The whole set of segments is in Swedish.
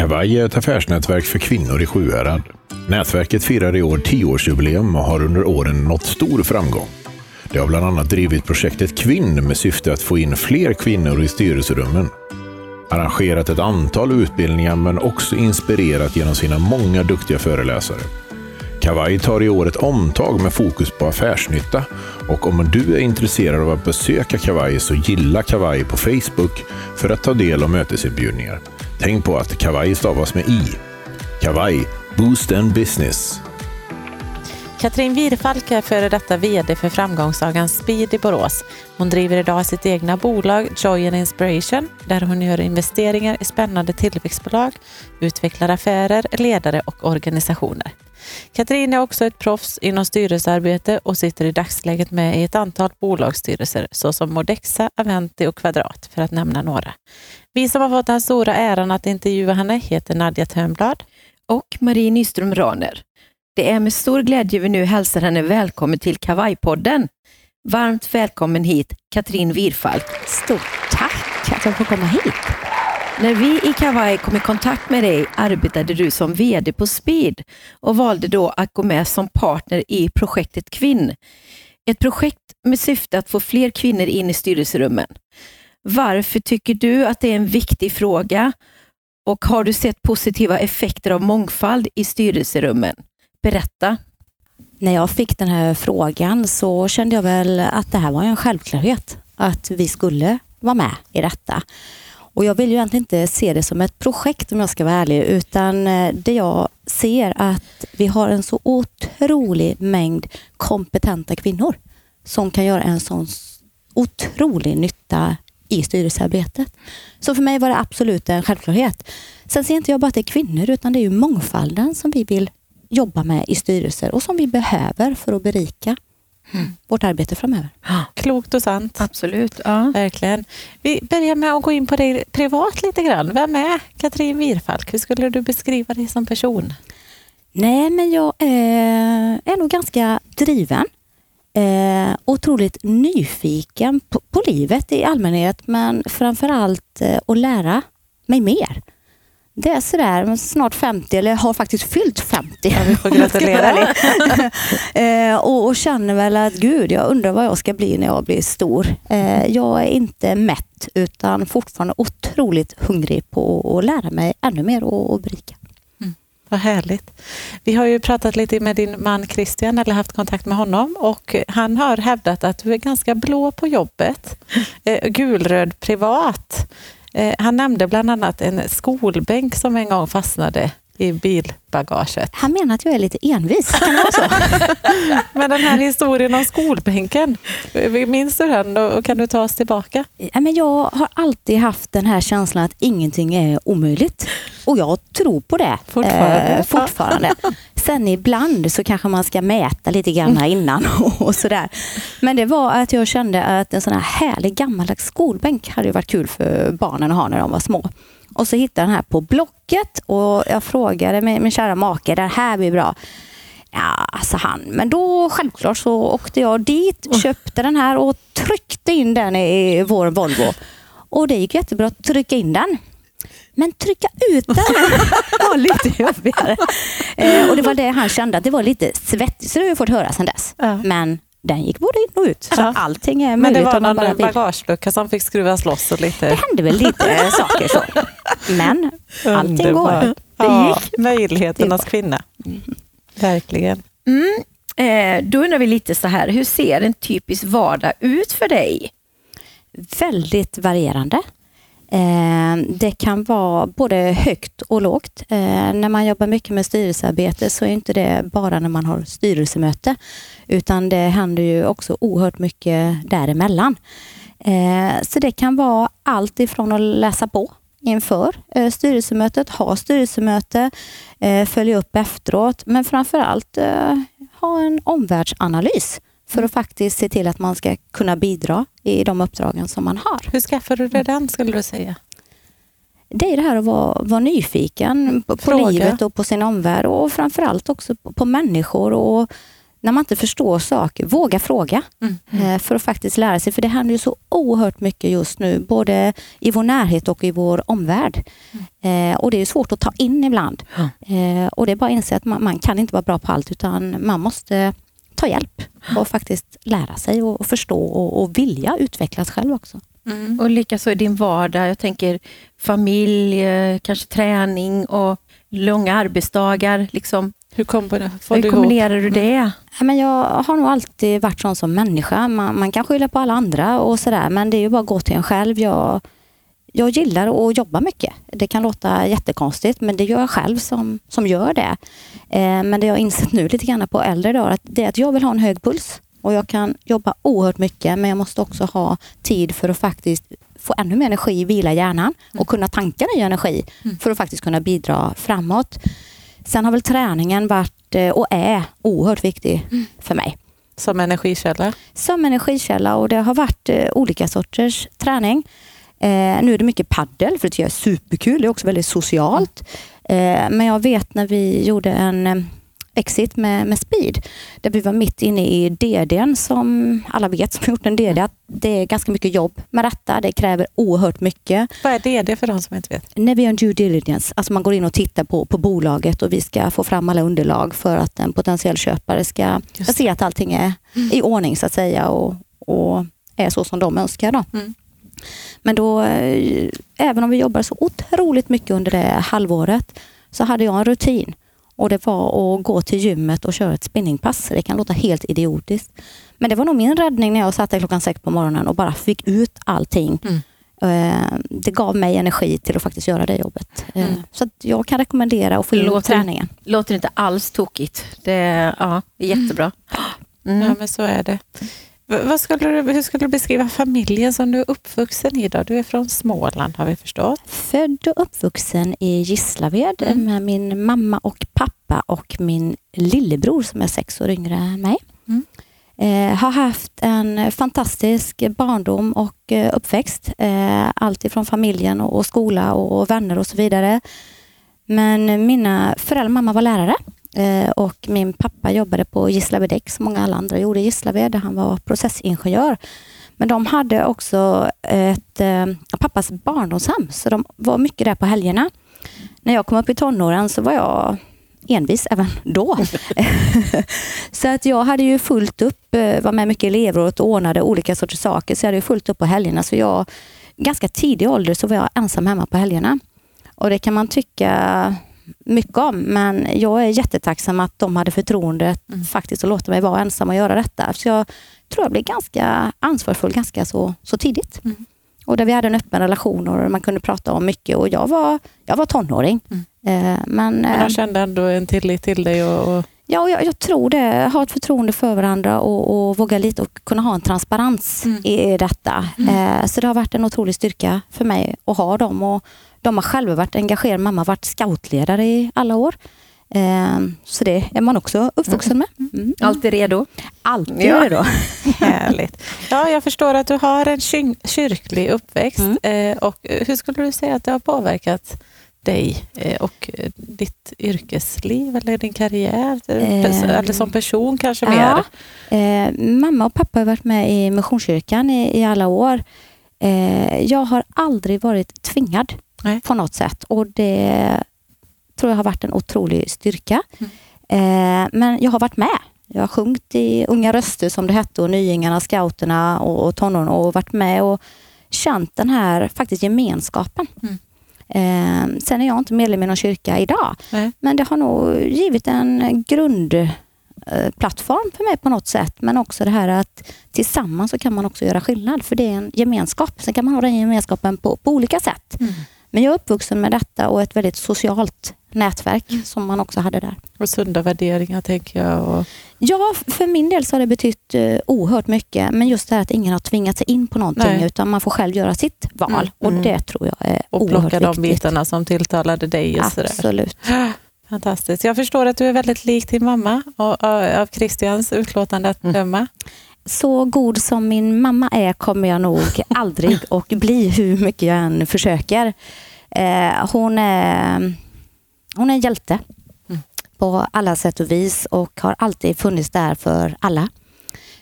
Kavaj är ett affärsnätverk för kvinnor i Sjuhärad. Nätverket firar i år tioårsjubileum och har under åren nått stor framgång. Det har bland annat drivit projektet Kvinn med syfte att få in fler kvinnor i styrelserummen. Arrangerat ett antal utbildningar men också inspirerat genom sina många duktiga föreläsare. Kavaj tar i år ett omtag med fokus på affärsnytta och om du är intresserad av att besöka Kavaj så gilla Kavaj på Facebook för att ta del av mötesinbjudningar. Tänk på att Kavaj stavas med i. Kavaj, Boost and Business. Katrin Wirfalk är före detta VD för framgångssagan Speed i Borås. Hon driver idag sitt egna bolag Joy and Inspiration där hon gör investeringar i spännande tillväxtbolag, utvecklar affärer, ledare och organisationer. Katrin är också ett proffs inom styrelsearbete och sitter i dagsläget med i ett antal bolagsstyrelser såsom Modexa, Aventi och Kvadrat för att nämna några. Vi som har fått den stora äran att intervjua henne heter Nadja Törnblad och Marie Nyström Raner. Det är med stor glädje vi nu hälsar henne välkommen till Kavajpodden. Varmt välkommen hit, Katrin Wirfalk. Stort tack att jag får komma hit. När vi i Kavaj kom i kontakt med dig arbetade du som VD på Speed och valde då att gå med som partner i projektet Kvinn. Ett projekt med syfte att få fler kvinnor in i styrelserummen. Varför tycker du att det är en viktig fråga och har du sett positiva effekter av mångfald i styrelserummen? Berätta. När jag fick den här frågan så kände jag väl att det här var en självklarhet, att vi skulle vara med i detta. Och Jag vill ju egentligen inte se det som ett projekt om jag ska vara ärlig, utan eh, det jag ser att vi har en så otrolig mängd kompetenta kvinnor som kan göra en sån otrolig nytta i styrelsearbetet. Så för mig var det absolut en självklarhet. Sen ser inte jag bara att det är kvinnor, utan det är ju mångfalden som vi vill jobba med i styrelser och som vi behöver för att berika mm. vårt arbete framöver. Klokt och sant. Absolut. Ja. Verkligen. Vi börjar med att gå in på dig privat lite grann. Vem är Katrin Wirfalk? Hur skulle du beskriva dig som person? Nej, men jag är, är nog ganska driven. Eh, otroligt nyfiken på, på, livet i allmänhet, men framför allt eh, att lära mig mer. Det är sådär, snart 50, eller har faktiskt fyllt 50. Ja, vi får gratulera. eh, och, och, känner väl att gud, jag undrar vad jag ska bli när jag blir stor. Eh, jag är inte mätt utan fortfarande otroligt hungrig på att lära mig ännu mer och, och berika. Mm, vad härligt. Vi har ju pratat lite med din man Christian, eller haft kontakt med honom och han har hävdat att du är ganska blå på jobbet. Eh, gulröd privat. Eh, han nämnde bland annat en skolbänk som en gång fastnade i bilbagaget. Han menar att jag är lite envis, kan det vara så? Men den här historien om skolbänken, minns du den och kan du ta oss tillbaka? jag har alltid haft den här känslan att ingenting är omöjligt. Och jag tror på det fortfarande. Eh, fortfarande. Sen ibland så kanske man ska mäta lite grann innan och sådär. Men det var att jag kände att en sån här härlig gammaldags skolbänk hade varit kul för barnen att ha när de var små. Och så hittade jag den här på Blocket och jag frågade min, min kära make, det här blir bra. Ja, sa han. Men då självklart så åkte jag dit, köpte den här och tryckte in den i vår Volvo. Och det gick jättebra att trycka in den. Men trycka ut den var lite jobbigare. Eh, och det var det han kände, att det var lite svettigt. Så det har jag fått höra sedan dess. Men den gick både in och ut. Så ja. allting är möjligt. Men det var någon bagagelucka som fick skruvas loss och lite... Det hände väl lite saker så. Men allting går. Det ja, gick. Möjligheternas kvinna. Mm. Verkligen. Mm. Eh, då undrar vi lite så här, hur ser en typisk vardag ut för dig? Väldigt varierande. Eh, det kan vara både högt och lågt. Eh, när man jobbar mycket med styrelsearbete så är inte det bara när man har styrelsemöte, utan det händer ju också oerhört mycket däremellan. Eh, så det kan vara allt ifrån att läsa på inför styrelsemötet, ha styrelsemöte, följa upp efteråt, men framför allt ha en omvärldsanalys för att faktiskt se till att man ska kunna bidra i de uppdragen som man har. Hur skaffar du dig den skulle du säga? Det är det här att vara, vara nyfiken på, på livet och på sin omvärld och framförallt också på, på människor och när man inte förstår saker, våga fråga Mm. eh, för att faktiskt lära sig. För det händer ju så oerhört mycket just nu, både i vår närhet och i vår omvärld. Eh, och det är svårt att ta in ibland. Eh, och det är bara att inse att man, man kan inte vara bra på allt utan man måste ta hjälp och faktiskt lära sig och, och förstå och, och vilja utvecklas själv också. Mm. Och likaså i din vardag, jag tänker familj, eh, kanske träning och långa arbetsdagar. Liksom. Hur, kombinerar, Hur du kombinerar du det? Ja, Men jag har nog alltid varit sån som människa. Man, man kan skylla på alla andra och sådär men det är ju bara att gå till en själv. Jag, jag gillar att jobba mycket. Det kan låta jättekonstigt men det gör jag själv som, som gör det. Eh, men det jag har insett nu lite grann på äldre dagar att det är att jag vill ha en hög puls. Och jag kan jobba oerhört mycket men jag måste också ha tid för att faktiskt få ännu mer energi, vila hjärnan och kunna tanka ny energi för att faktiskt kunna bidra framåt. Sen har väl träningen varit eh, och är oerhört viktig för mig Som energikälla? som energikälla och det har varit eh, olika sorters träning. Eh, nu är det mycket paddel för det tycker jag är superkul. Det är också väldigt socialt. Eh, men jag vet när vi gjorde en eh, exit med, med speed där vi var mitt inne i DDn som alla vet som har gjort en DD att det är ganska mycket jobb med detta. Det kräver oerhört mycket. Vad är DD för de som inte vet? När vi gör en due diligence, alltså man går in och tittar på, på bolaget och vi ska få fram alla underlag för att en potentiell köpare ska, se att allting är i ordning så att säga och, och är så som de önskar. Då. Mm. Men då, eh, även om vi jobbar så otroligt mycket under det halvåret så hade jag en rutin och det var att gå till gymmet och köra ett spinningpass. Det kan låta helt idiotiskt. Men det var nog min räddning när jag satt där klockan sex på morgonen och bara fick ut allting. Mm. Eh, Det gav mig energi till att faktiskt göra det jobbet. Eh, Mm. Så jag kan rekommendera att få in Låter- träningen. Låter inte alls tokigt. Det ja, jättebra. Mm. Ja, men så är det. Vad skulle du, hur skulle du beskriva familjen som du är uppvuxen i? Då? Du är från Småland har vi förstått. Född och uppvuxen i Gislaved Mm. med min mamma och pappa och min lillebror som är sex år yngre än mig. Mm. Eh, har haft en fantastisk barndom och eh, uppväxt. Eh, allt ifrån familjen och, och skola och, och vänner och så vidare. Men mina föräldrar, mamma var lärare och min pappa jobbade på Gislaved Däck som många alla andra gjorde i Gislaved där han var processingenjör. Men de hade också ett, eh, pappas barndomshem så de var mycket där på helgerna. När jag kom upp i tonåren så var jag envis även då. så att jag hade ju fullt upp, eh, var med mycket i elevrådet och ordnade olika sorters saker. Så jag hade ju fullt upp på helgerna. Så jag, ganska tidig ålder så var jag ensam hemma på helgerna. Och det kan man tycka mycket om, men jag är jättetacksam att de hade förtroendet Mm. faktiskt att låta mig vara ensam och göra detta. Så jag tror jag blev ganska ansvarsfull ganska så, så tidigt. Mm. Och där vi hade en öppen relation och man kunde prata om mycket och jag var, jag var tonåring. Mm. Eh, men Men eh, de kände ändå en tillit till dig. Och, och, ja, jag, jag tror det. Ha ett förtroende för varandra och, och våga lite och kunna ha en transparens Mm. i, detta. Eh, så det har varit en otrolig styrka för mig att ha dem. Och de har själva varit engagerade. Mamma har varit scoutledare i alla år. Eh, så det är man också uppvuxen med. Mm. Alltid redo. Alltid Ja. då. härligt. Ja, jag förstår att du har en kyr- kyrklig uppväxt. Mm. Eh, och eh, hur skulle du säga att det har påverkat dig eh, och eh, ditt yrkesliv eller din karriär? Ehm. eller som person kanske Ja. mer? Eh, mamma och pappa har varit med i Missionskyrkan i, i alla år. Eh, jag har aldrig varit tvingad Nej. på något sätt och det tror jag har varit en otrolig styrka. Mm. Eh, men jag har varit med. Jag har sjungit i Unga röster som det hette och Nyingarna, Scouterna och, och tonåren och varit med och känt den här faktiskt gemenskapen. Mm. Eh, sen är jag inte medlem i någon kyrka idag, Nej. men det har nog givit en grund eh, för mig på något sätt. Men också det här att tillsammans så kan man också göra skillnad. För det är en gemenskap. Sen kan man ha den gemenskapen på, på olika sätt. Mm. Men jag är uppvuxen med detta och ett väldigt socialt nätverk som man också hade där. Och sunda värderingar tänker jag. Och, Ja, för min del så har det betytt eh, oerhört mycket. Men just det här att ingen har tvingat sig in på någonting Nej. utan man får själv göra sitt val. Mm, Och mm. det tror jag är och oerhört plocka de viktigt. bitarna som tilltalade dig. Och sådär. Absolut. Fantastiskt. Jag förstår att du är väldigt lik din mamma och, och, av Christians utlåtande att Mm. Så god som min mamma är kommer jag nog aldrig att bli hur mycket jag än försöker. Eh, hon, är, hon är en hjälte. Mm. på alla sätt och vis och har alltid funnits där för alla.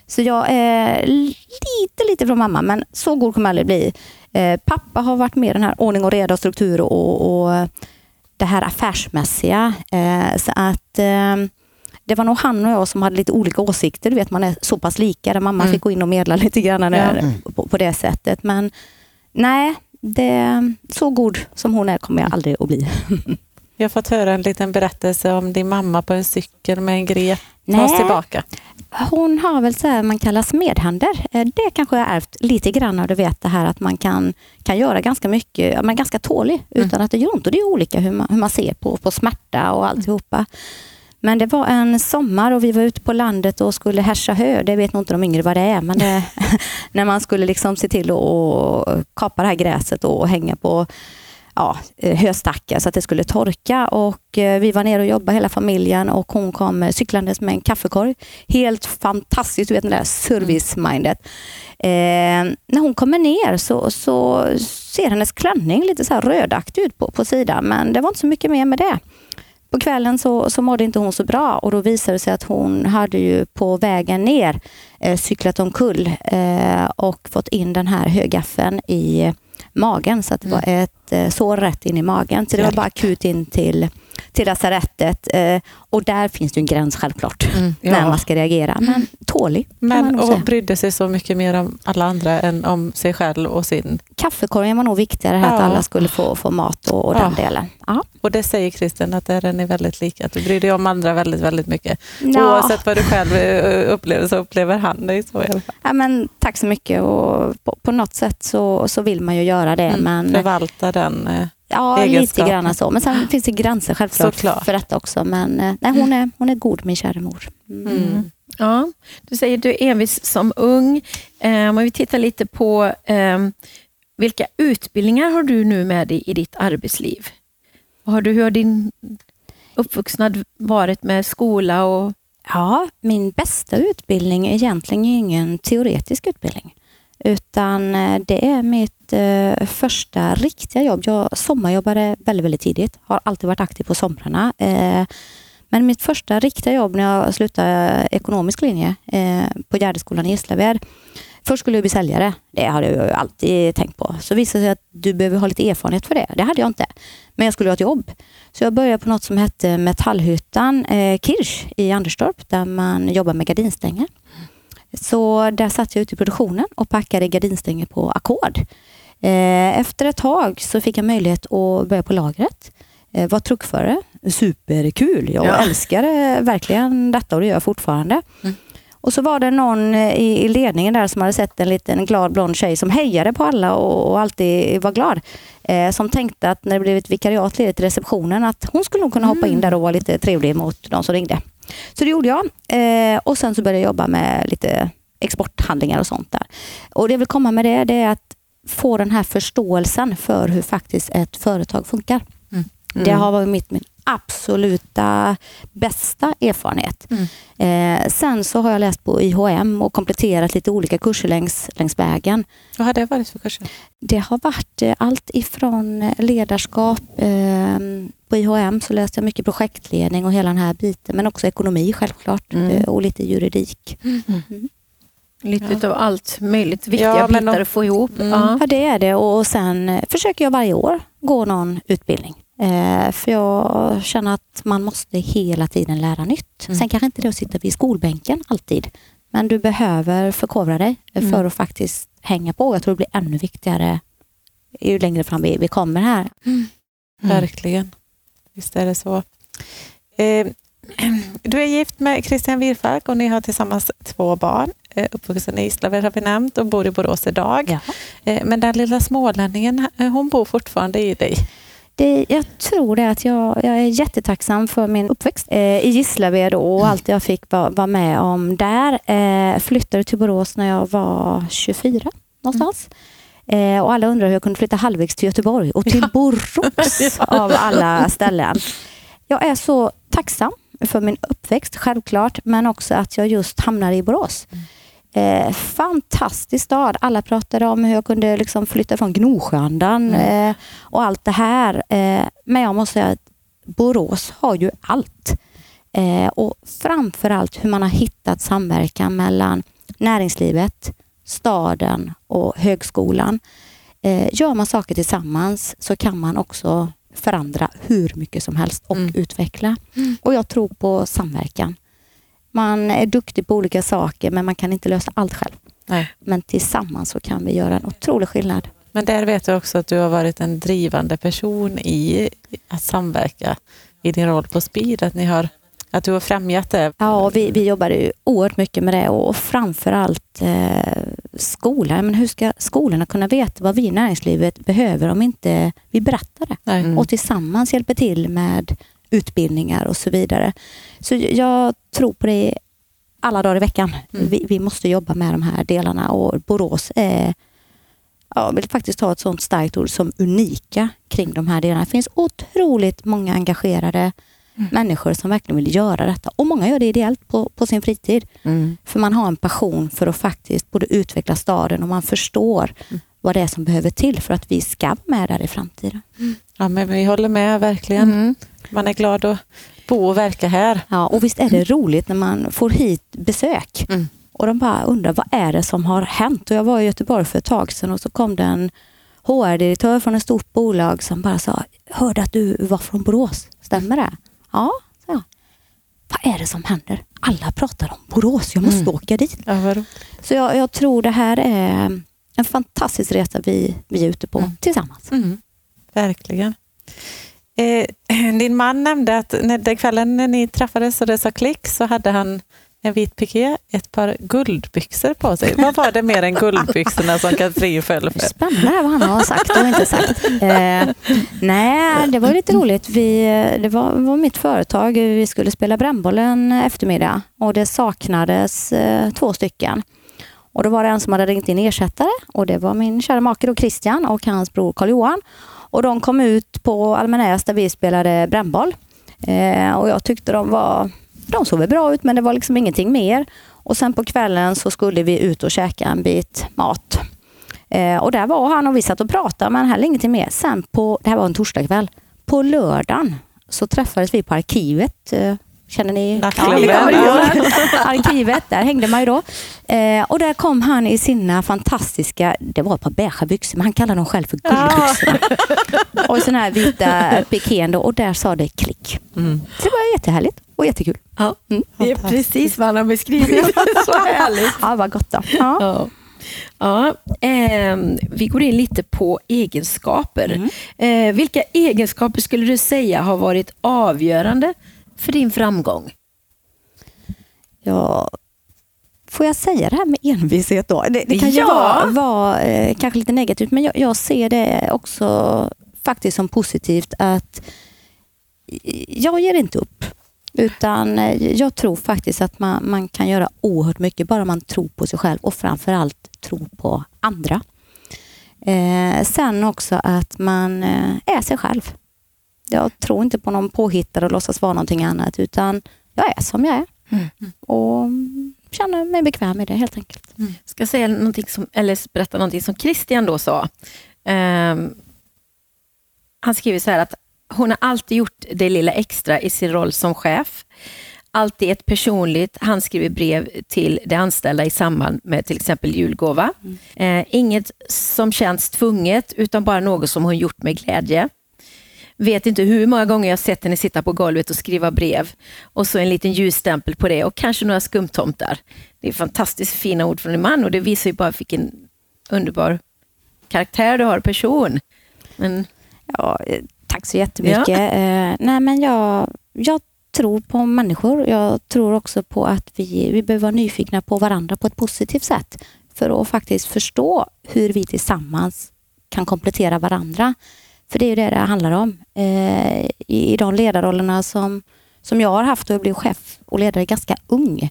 Så jag är lite, lite från mamma, men så god kommer jag aldrig bli. Eh, pappa har varit med den här ordning och reda och struktur och, och det här affärsmässiga. Eh, så att eh, det var nog han och jag som hade lite olika åsikter. Du vet, man är så pass lika där mamma mm. fick gå in och medla lite grann där, mm. på, på, det sättet. Men nej, det, så god som hon är kommer jag aldrig att bli. Jag har fått höra en liten berättelse om din mamma på en cykel med en grep. Ta oss tillbaka. Hon har väl så här man kallar smedhänder. Eh, det kanske jag ärvt lite grann av du vet det här att man kan, kan göra ganska mycket, man är ganska tålig mm. utan att det gör ont. Och det är olika hur man, hur man ser på, på smärta och alltihopa. Men det var en sommar och vi var ute på landet och skulle härsa hö. Det vet nog inte de yngre vad det är, men det, när man skulle liksom se till att kapa det här gräset och hänga på ja, höstackar så att det skulle torka. Och eh, vi var nere och jobbade hela familjen och hon kom cyklandes med en kaffekorg. Helt fantastiskt, du vet det där service-mindet. Eh, när hon kommer ner så, så ser hennes klänning lite så här rödaktig ut på, på sidan, men det var inte så mycket mer med det. På kvällen så, så mådde inte hon så bra och då visade det sig att hon hade ju på vägen ner eh, cyklat omkull eh, och fått in den här högaffeln i magen så att det mm. var ett eh, sår rätt in i magen. Så det var bara akut in till, till lasarettet. Eh, och där finns det en gräns självklart mm, ja. när man ska reagera. Men tålig Men och brydde sig så mycket mer om alla andra än om sig själv och sin... Kaffekorgen var nog viktigare, ja. att alla skulle få, få mat och, och ja. den delen. Ja. Och det säger Kristen, att där är ni väldigt lika. Att du bryr dig om andra väldigt, väldigt mycket. Ja. Oavsett vad du själv eh, upplever så upplever han dig så i alla fall. Ja, men, tack så mycket och på, på något sätt så, så vill man ju göra det. Mm. Men... Förvalta den Ja, lite grann så. Men sen finns det gränser självklart Såklart. för detta också. Men eh, nej, hon, är, hon är god, min kära mor. Mm. Mm. Ja, du säger du är envis som ung. Eh, om vi tittar lite på eh, vilka utbildningar har du nu med dig i ditt arbetsliv? Har du, hur har din uppvuxnad varit med skola? och Ja, min bästa utbildning är egentligen ingen teoretisk utbildning. Utan eh, det är mitt eh, första riktiga jobb. Jag sommarjobbade väldigt, väldigt tidigt. Har alltid varit aktiv på somrarna. Eh, men mitt första riktiga jobb när jag slutade ekonomisk linje eh, på Gärdeskolan i Gislaved. Först skulle jag bli säljare. Det hade jag alltid tänkt på. Så visade det sig att du behöver ha lite erfarenhet för det. Det hade jag inte. Men jag skulle ha ett jobb. Så jag började på något som hette Metallhyttan eh, Kirsch i Anderstorp där man jobbar med gardinstänger. Så där satt jag ute i produktionen och packade gardinstänger på ackord. Eh, efter ett tag så fick jag möjlighet att börja på lagret. Eh, var truckförare. Superkul. Jag ja. älskar verkligen detta och det gör jag fortfarande. Mm. Och så var det någon i, ledningen där som hade sett en liten glad blond tjej som hejade på alla och, och alltid var glad. Eh, som tänkte att när det blev ett vikariat ledigt till receptionen att hon skulle nog kunna hoppa in mm. där och vara lite trevlig mot de som ringde. Så det gjorde jag. Eh, och sen så började jag jobba med lite exporthandlingar och sånt där. Och det jag vill komma med det, det är att få den här förståelsen för hur faktiskt ett företag funkar. Mm. Mm. Det har varit mitt, min absoluta bästa erfarenhet. Mm. Eh, sen så har jag läst på IHM och kompletterat lite olika kurser längs, längs vägen. Vad har det varit för kurser? Det har varit eh, allt ifrån ledarskap, eh, på IHM så läste jag mycket projektledning och hela den här biten, men också ekonomi självklart mm. Eh, och lite juridik. Mm. Mm. Lite ja. av allt möjligt, viktiga ja, bitar de... att få ihop. Mm. Ja. det är det och sen eh, försöker jag varje år gå någon utbildning. Eh, för jag känner att man måste hela tiden lära nytt. Mm. Sen kanske inte det att sitta vid skolbänken alltid, men du behöver förkovra dig mm. för att faktiskt hänga på. Jag tror det blir ännu viktigare ju längre fram vi, vi kommer här. Mm. Verkligen. Visst är det så. Eh, du är gift med Christian Wirfalk och ni har tillsammans två barn. Eh, uppvuxen i Gislaved har vi nämnt och bor i Borås idag. Ja. Eh, men den lilla smålänningen, hon bor fortfarande i dig. Det, jag tror det att jag, jag är jättetacksam för min uppväxt eh, i Gislaved och mm. allt jag fick vara var med om där. Eh, flyttade till Borås när jag var 24 någonstans. Mm. Eh, och alla undrar hur jag kunde flytta halvvägs till Göteborg och till ja. Borås av alla ställen. Jag är så tacksam för min uppväxt, självklart, men också att jag just hamnade i Borås. Eh, fantastisk stad. Alla pratade om hur jag kunde liksom flytta från Gnosjöandan mm. eh, och allt det här. Eh, men jag måste säga att Borås har ju allt. Eh, och framförallt hur man har hittat samverkan mellan näringslivet, staden och högskolan. Eh, gör man saker tillsammans så kan man också förändra hur mycket som helst och Mm. utveckla. Och jag tror på samverkan. Man är duktig på olika saker men man kan inte lösa allt själv. Nej. Men tillsammans så kan vi göra en otrolig skillnad. Men där vet jag också att du har varit en drivande person i att samverka i din roll på Speed. Att, ni har, att du har främjat det. Ja, vi, vi jobbade ju oerhört mycket med det och framförallt eh, skolan. Men hur ska skolorna kunna veta vad vi i näringslivet behöver om inte vi berättar det? Mm. Och tillsammans hjälper till med utbildningar och så vidare. Så jag tror på det alla dagar i veckan. Mm. Vi, vi måste jobba med de här delarna och Borås är Ja, jag vill faktiskt ta ett sånt starkt ord som unika kring de här delarna. Det finns otroligt många engagerade människor som verkligen vill göra detta. Och många gör det ideellt på, på sin fritid. Mm. För man har en passion för att faktiskt både utveckla staden och man förstår vad det är som behöver till för att vi ska vara med där i framtiden. Ja, men vi håller med verkligen. Mm. Man är glad att bo och verka här. Ja, och visst är det roligt när man får hit besök Mm. och de bara undrar vad är det som har hänt? Och jag var i Göteborg för ett tag sedan och så kom det en HR-direktör från ett stort bolag som bara sa, hörde att du var från Borås, stämmer det? Ja, sa jag. Vad är det som händer? Alla pratar om Borås, jag måste Mm. åka dit. Ja. Så jag, jag tror det här är en fantastisk resa vi, vi är ute på Mm. tillsammans. Mm. Verkligen. Eh, din man nämnde att när, den kvällen när ni träffades och det sa klick så hade han en vit piké, ett par guldbyxor på sig. Vad var det mer än guldbyxorna som Katrin föll för? Spännande vad han har sagt och inte sagt. Eh, nej, det var lite roligt. Vi, det var, var mitt företag. Vi skulle spela brännboll en eftermiddag och det saknades eh, två stycken. Och då var det en som hade ringt in ersättare och det var min kära make då Christian och hans bror Carl-Johan. Och de kom ut på Almenäs där vi spelade brännboll. Eh, och jag tyckte de var, de såg väl bra ut men det var liksom ingenting mer. Och sen på kvällen så skulle vi ut och käka en bit mat. Eh, och där var han och vi satt och pratade men heller ingenting mer. Sen på, det här var en torsdagkväll, på lördagen så träffades vi på arkivet. Eh, känner ni? Ja, ja. Arkivet, där hängde man ju då. Eh, och där kom han i sina fantastiska, det var ett par beigea byxor, men han kallade dem själv för guldbyxorna. och såna här vita pikén och där sa det klick. Mm. Det var jättehärligt och jättekul. Ja, Mm. det är precis vad han har beskrivit. Så härligt. Ja, vad gott då. Ja. Ja. Ja, ehm, vi går in lite på egenskaper. Eh, vilka egenskaper skulle du säga har varit avgörande för din framgång? Ja, får jag säga det här med envishet då? Det, det kan ju Ja. vara, vara eh, kanske lite negativt, men jag, jag ser det också faktiskt som positivt att jag ger inte upp. Utan eh, jag tror faktiskt att man, man kan göra oerhört mycket bara man tror på sig själv och framförallt tror på andra. Eh, sen också att man eh, är sig själv. Jag tror inte på någon påhittad och låtsas vara någonting annat utan jag är som jag är. Och känner mig bekväm med det helt enkelt. ska säga någonting som, eller berätta någonting som Christian då sa. Ehm, han skriver så här att hon har alltid gjort det lilla extra i sin roll som chef. Alltid ett personligt handskrivet brev till de anställda i samband med till exempel julgåva. Eh, inget som känns tvunget, utan bara något som hon gjort med glädje. Vet inte hur många gånger jag sett henne sitta på golvet och skriva brev. Och så en liten ljusstämpel på det och kanske några skumtomtar. Det är fantastiskt fina ord från en man och det visar ju bara vilken underbar karaktär du har, person. Men Ja, eh, tack så jättemycket. Eh, nej, men jag, jag tror på människor. Jag tror också på att vi, vi behöver vara nyfikna på varandra på ett positivt sätt för att faktiskt förstå hur vi tillsammans kan komplettera varandra. För det är ju det det handlar om. Eh, i, I de ledarrollerna som, som jag har haft och jag blev chef och ledare ganska ung.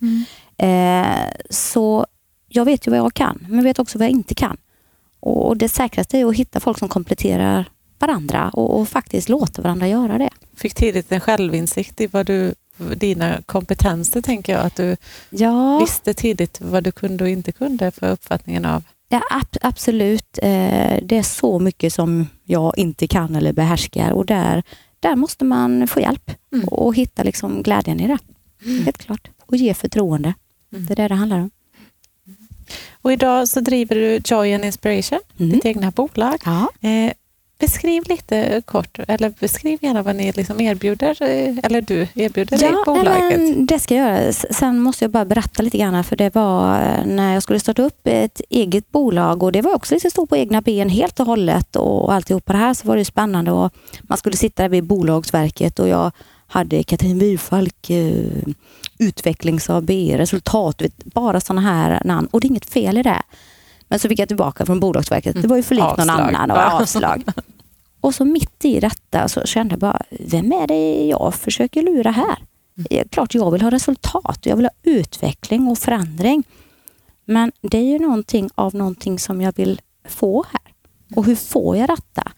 Eh, så jag vet ju vad jag kan, men vet också vad jag inte kan. Och det säkraste är att hitta folk som kompletterar varandra och, och faktiskt låta varandra göra det. Fick tidigt en självinsikt i vad du, dina kompetenser, tänker jag. Att du Ja, visste tidigt vad du kunde och inte kunde för uppfattningen av. ja ab- absolut. Eh, det är så mycket som jag inte kan eller behärskar och där, där måste man få hjälp Mm. och hitta liksom glädjen i det. helt klart. Och ge förtroende. Mm. Det är det det handlar om. Och idag så driver du Joy and Inspiration, Mm. ditt egna bolag. Ja. Eh, beskriv lite kort, eller beskriv gärna vad ni liksom erbjuder, eh, eller du erbjuder i bolaget. men det ska jag göra. Sen måste jag bara berätta lite grann, för det var eh, när jag skulle starta upp ett eget bolag och det var också lite stå på egna ben helt och hållet och alltihopa det här så var det spännande och man skulle sitta där vid Bolagsverket och jag hade Katrin Wyrfalk, eh, Utvecklings AB, Resultat, bara sådana här namn och det är inget fel i det. Men så fick jag tillbaka från Bolagsverket, det var ju för likt någon annan och avslag. Och så mitt i detta så kände jag bara, vem är det jag försöker lura här? Klart jag vill ha resultat, jag vill ha utveckling och förändring. Men det är ju någonting av någonting som jag vill få här. Och hur får jag detta?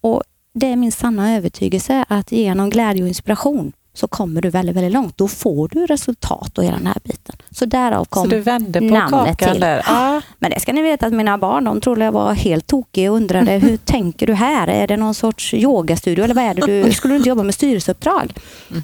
Och det är min sanna övertygelse att genom glädje och inspiration så kommer du väldigt, väldigt långt. Då får du resultat och hela den här biten. Så därav kom Så du vände på namnet kakan till. där. Ja. men det ska ni veta att mina barn de trodde jag var helt tokig och undrade hur tänker du här? Är det någon sorts yogastudio eller vad är det du, skulle du inte jobba med styrelseuppdrag?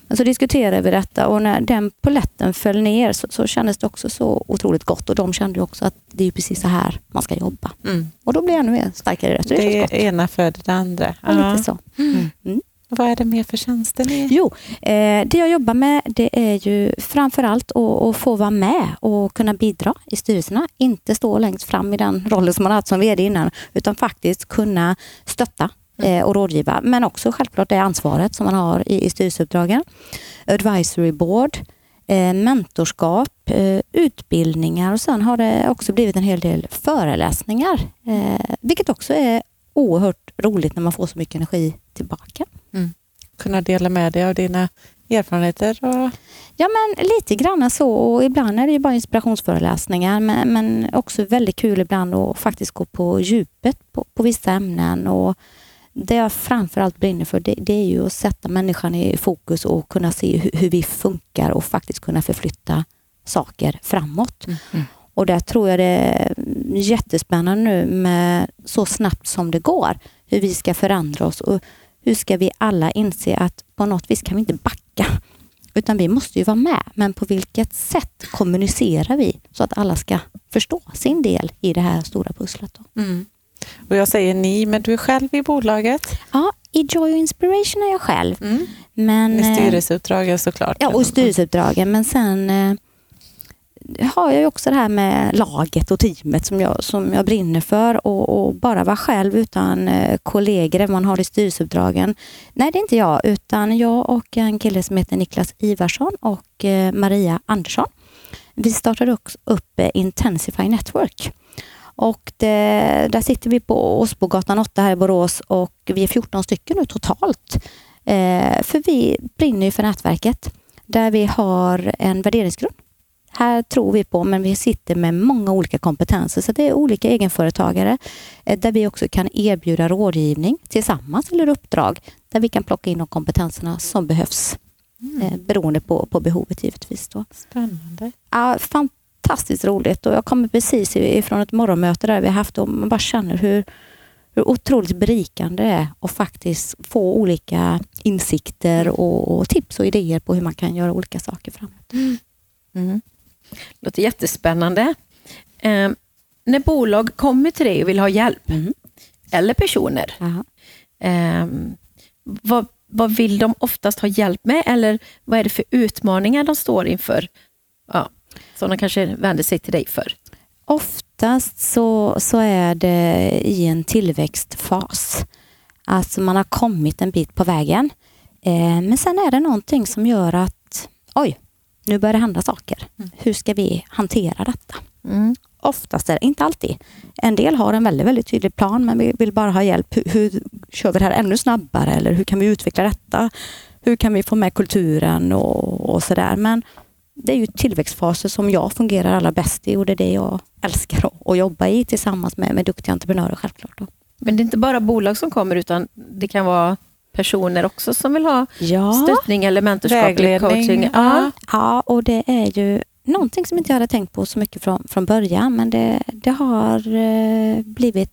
Men så diskuterade vi detta och när den poletten föll ner så, så kändes det också så otroligt gott och de kände också att det är precis så här man ska jobba. Mm. Och då blir jag ännu starkare i det. Det Det ena föder det andra. Ja. lite så. Mm. Vad är det mer för tjänster ni Jo, eh, det jag jobbar med det är ju framför allt att, att få vara med och kunna bidra i styrelserna. Inte stå längst fram i den rollen som man haft som VD innan, utan faktiskt kunna stötta eh, och rådgiva. Men också självklart det ansvaret som man har i, i styrelseuppdragen. Advisory board, eh, mentorskap, utbildningar och sen har det också blivit en hel del föreläsningar. Vilket också är oerhört roligt när man får så mycket energi tillbaka. Kunna dela med dig av dina erfarenheter? Och... Ja, men lite grann så. Och ibland är det ju bara inspirationsföreläsningar, men, men också väldigt kul ibland att faktiskt gå på djupet på, på vissa ämnen. Och det jag framförallt brinner för, det, det är ju att sätta människan i fokus och kunna se hur, hur vi funkar och faktiskt kunna förflytta saker framåt. Och där tror jag det är jättespännande nu med så snabbt som det går, hur vi ska förändra oss och hur ska vi alla inse att på något vis kan vi inte backa, utan vi måste ju vara med. Men på vilket sätt kommunicerar vi så att alla ska förstå sin del i det här stora pusslet? Då? Mm. Och jag säger ni, men du är själv i bolaget. Ja, i Joy och Inspiration är jag själv. Mm. Men, Med eh, styrelseuppdragen såklart. Ja, och styrelseuppdragen. Men sen eh, har jag ju också det här med laget och teamet som jag, som jag brinner för och, och bara vara själv utan eh, kollegor man har i styrelseuppdragen. Nej, det är inte jag, utan jag och en kille som heter Niklas Ivarsson och eh, Maria Andersson. Vi startade också upp eh, Intensify Network. Och det, där sitter vi på Åsbogatan 8 här i Borås och vi är 14 stycken nu totalt. För vi brinner ju för nätverket där vi har en värderingsgrund. Här tror vi på, men vi sitter med många olika kompetenser. Så det är olika egenföretagare eh, där vi också kan erbjuda rådgivning tillsammans eller uppdrag där vi kan plocka in de kompetenserna som behövs eh, beroende på, på behovet givetvis. Då. Spännande. Ja, fantastiskt roligt och jag kommer precis ifrån ett morgonmöte där vi har haft och man bara känner hur, hur otroligt berikande det är att faktiskt få olika insikter och, och tips och idéer på hur man kan göra olika saker framåt. Mm. Låter jättespännande. Eh, när bolag kommer till dig och vill ha hjälp, Mm. eller personer, eh, vad, vad vill de oftast ha hjälp med? Eller vad är det för utmaningar de står inför? Ja, som de kanske vänder sig till dig för. Oftast så, så är det i en tillväxtfas. Alltså man har kommit en bit på vägen. Eh, men sen är det någonting som gör att oj, nu börjar det hända saker. Hur ska vi hantera detta? Mm. Oftast är det, inte alltid. En del har en väldigt, väldigt tydlig plan men vi vill bara ha hjälp. Hur, hur kör vi det här ännu snabbare? Eller hur kan vi utveckla detta? Hur kan vi få med kulturen och, och sådär. Men det är ju tillväxtfaser som jag fungerar allra bäst i och det är det jag älskar att, jobba i tillsammans med, med duktiga entreprenörer självklart. Men det är inte bara bolag som kommer, utan det kan vara personer också som vill ha Ja, stöttning eller mentorskap eller coaching. Ja. Ja. och det är ju någonting som inte jag hade tänkt på så mycket från, från början men det, det har eh, blivit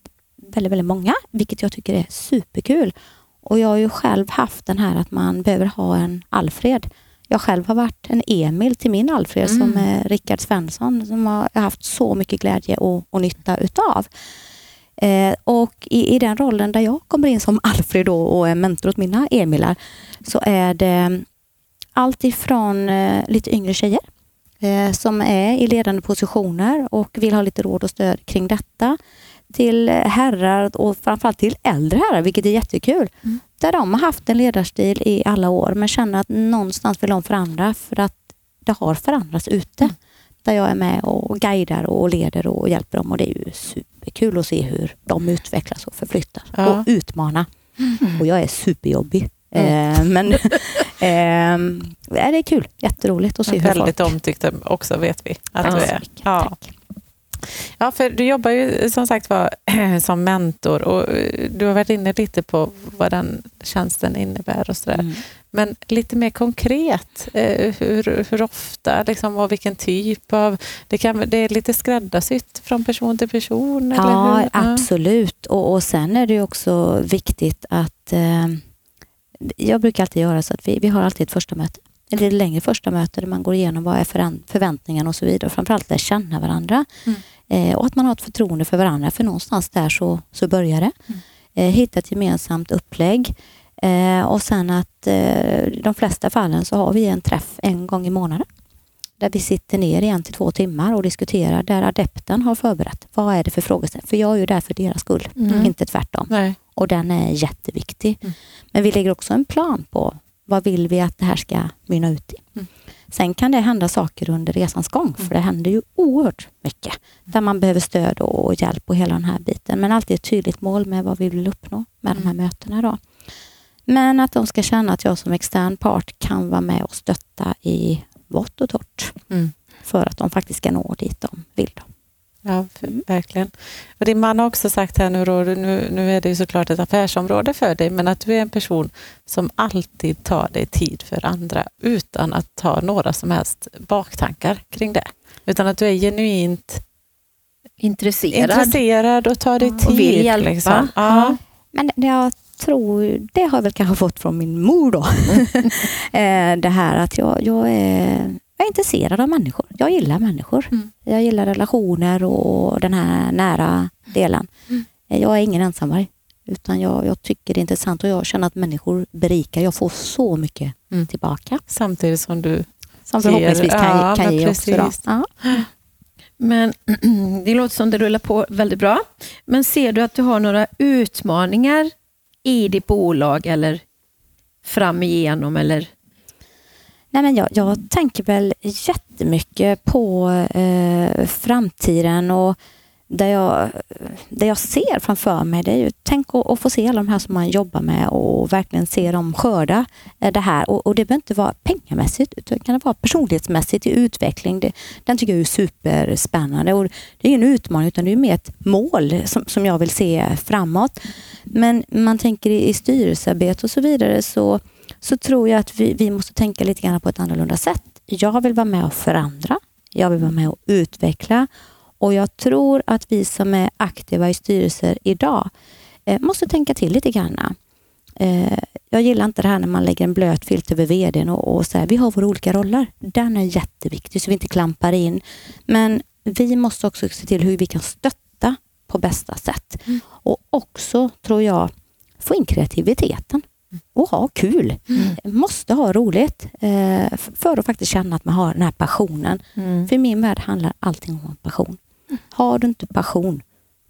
väldigt, väldigt många vilket jag tycker är superkul. Och jag har ju själv haft den här att man behöver ha en Alfred. jag själv har varit en Emil till min Alfred Mm. som är Rickard Svensson som har jag haft så mycket glädje och, och nytta utav. Eh, och i, i den rollen där jag kommer in som Alfred och är mentor åt mina Emilar så är det allt ifrån eh, lite yngre tjejer eh, som är i ledande positioner och vill ha lite råd och stöd kring detta till herrar och framförallt till äldre herrar, vilket är jättekul. Mm. Där de har haft en ledarstil i alla år men känner att någonstans vill de förändra för att det har förändrats ute. Mm. Där jag är med och guidar och leder och hjälper dem och det är ju superkul att se hur de utvecklas och förflyttas Ja. och utmana. Och jag är superjobbig. Mm. Eh, men ja, det är kul, jätteroligt att se hur Väldigt folk... omtyckt också vet vi att Tack du är. mycket. Ja. Tack. Ja, för du jobbar ju som sagt var som mentor och eh, du har varit inne lite på vad den tjänsten innebär och sådär. Mm. Men lite mer konkret, eh, hur, hur ofta liksom, och vilken typ av... Det, kan, det är lite skräddarsytt från person till person? eller Ja, hur? absolut. Och, och sen är det också viktigt att... Eh, jag brukar alltid göra så att vi, vi har alltid ett första möte. Ett lite längre första möte där man går igenom vad är förväntningarna och så vidare. Framförallt lära känna varandra. Mm. Eh, och att man har ett förtroende för varandra. För någonstans där så, så börjar det. Mm. Eh, hitta ett gemensamt upplägg. Eh, och sen att eh, de flesta fallen så har vi en träff en gång i månaden. Där vi sitter ner i en till två timmar och diskuterar där adepten har förberett. Vad är det för frågeställning? För jag är ju där för deras skull, Mm. inte tvärtom. Nej. Och den är jätteviktig. Mm. Men vi lägger också en plan på vad vill vi att det här ska mynna ut i. Mm. Sen kan det hända saker under resans gång, för det händer ju oerhört mycket. Där man behöver stöd och hjälp och hela den här biten. Men alltid ett tydligt mål med vad vi vill uppnå med de här Mm. mötena. Då. Men att de ska känna att jag som extern part kan vara med och stötta i vått och torrt. Mm. För att de faktiskt ska nå dit de vill. Då. Ja, för, verkligen. Och din man har också sagt här nu, nu, nu är det ju såklart ett affärsområde för dig, men att du är en person som alltid tar dig tid för andra utan att ha några som helst baktankar kring det. Utan att du är genuint Intresserad. intresserad och tar dig Ja, tid. och vill hjälpa. Liksom. Ja. Ja. Men det jag tror, det har jag väl kanske fått från min mor då. Eh, det här att jag, jag, är, jag är intresserad av människor. Jag gillar människor. Mm. Jag gillar relationer och den här nära delen. Mm. Eh, Jag är ingen ensamvarg. Utan jag, jag tycker det är intressant och jag känner att människor berikar. Jag får så mycket Mm. tillbaka. Samtidigt som du... Som förhoppningsvis kan, Ja, kan ge också. Då. precis. Ja. Men det låter som det rullar på väldigt bra. Men ser du att du har några utmaningar i ditt bolag eller fram igenom? Eller? Nej, men jag, jag tänker väl jättemycket på eh, framtiden och där jag, det jag ser framför mig det är ju, tänk att, att få se alla de här som man jobbar med och verkligen se dem skörda eh, det här. Och, och det behöver inte vara pengamässigt utan det kan vara personlighetsmässigt i utveckling. Det, den tycker jag är superspännande och det är ingen utmaning utan det är mer ett mål som, som jag vill se framåt. Men man tänker i, i styrelsearbete och så vidare så så tror jag att vi, vi måste tänka lite grann på ett annorlunda sätt. Jag vill vara med och förändra. Jag vill vara med och utveckla. Och jag tror att vi som är aktiva i styrelser idag eh, måste tänka till lite grann. Eh, jag gillar inte det här när man lägger en blöt filt över vdn och, och säger vi har våra olika roller. Den är jätteviktig så vi inte klampar in. Men vi måste också se till hur vi kan stötta på bästa sätt. Mm. Och också, tror jag, få in kreativiteten och ha kul. Måste ha roligt eh, för att faktiskt känna att man har den här passionen. Mm. För i min värld handlar allting om passion. Har du inte passion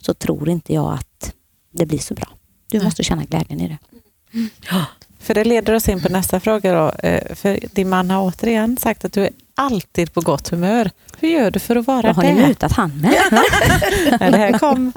så tror inte jag att det blir så bra. Du måste känna glädjen i det. För det leder oss in på nästa fråga. Då. Eh, För din man har återigen sagt att du är alltid på gott humör. Hur gör du för att vara Vad har det? ni mutat han med? Nej, det här kom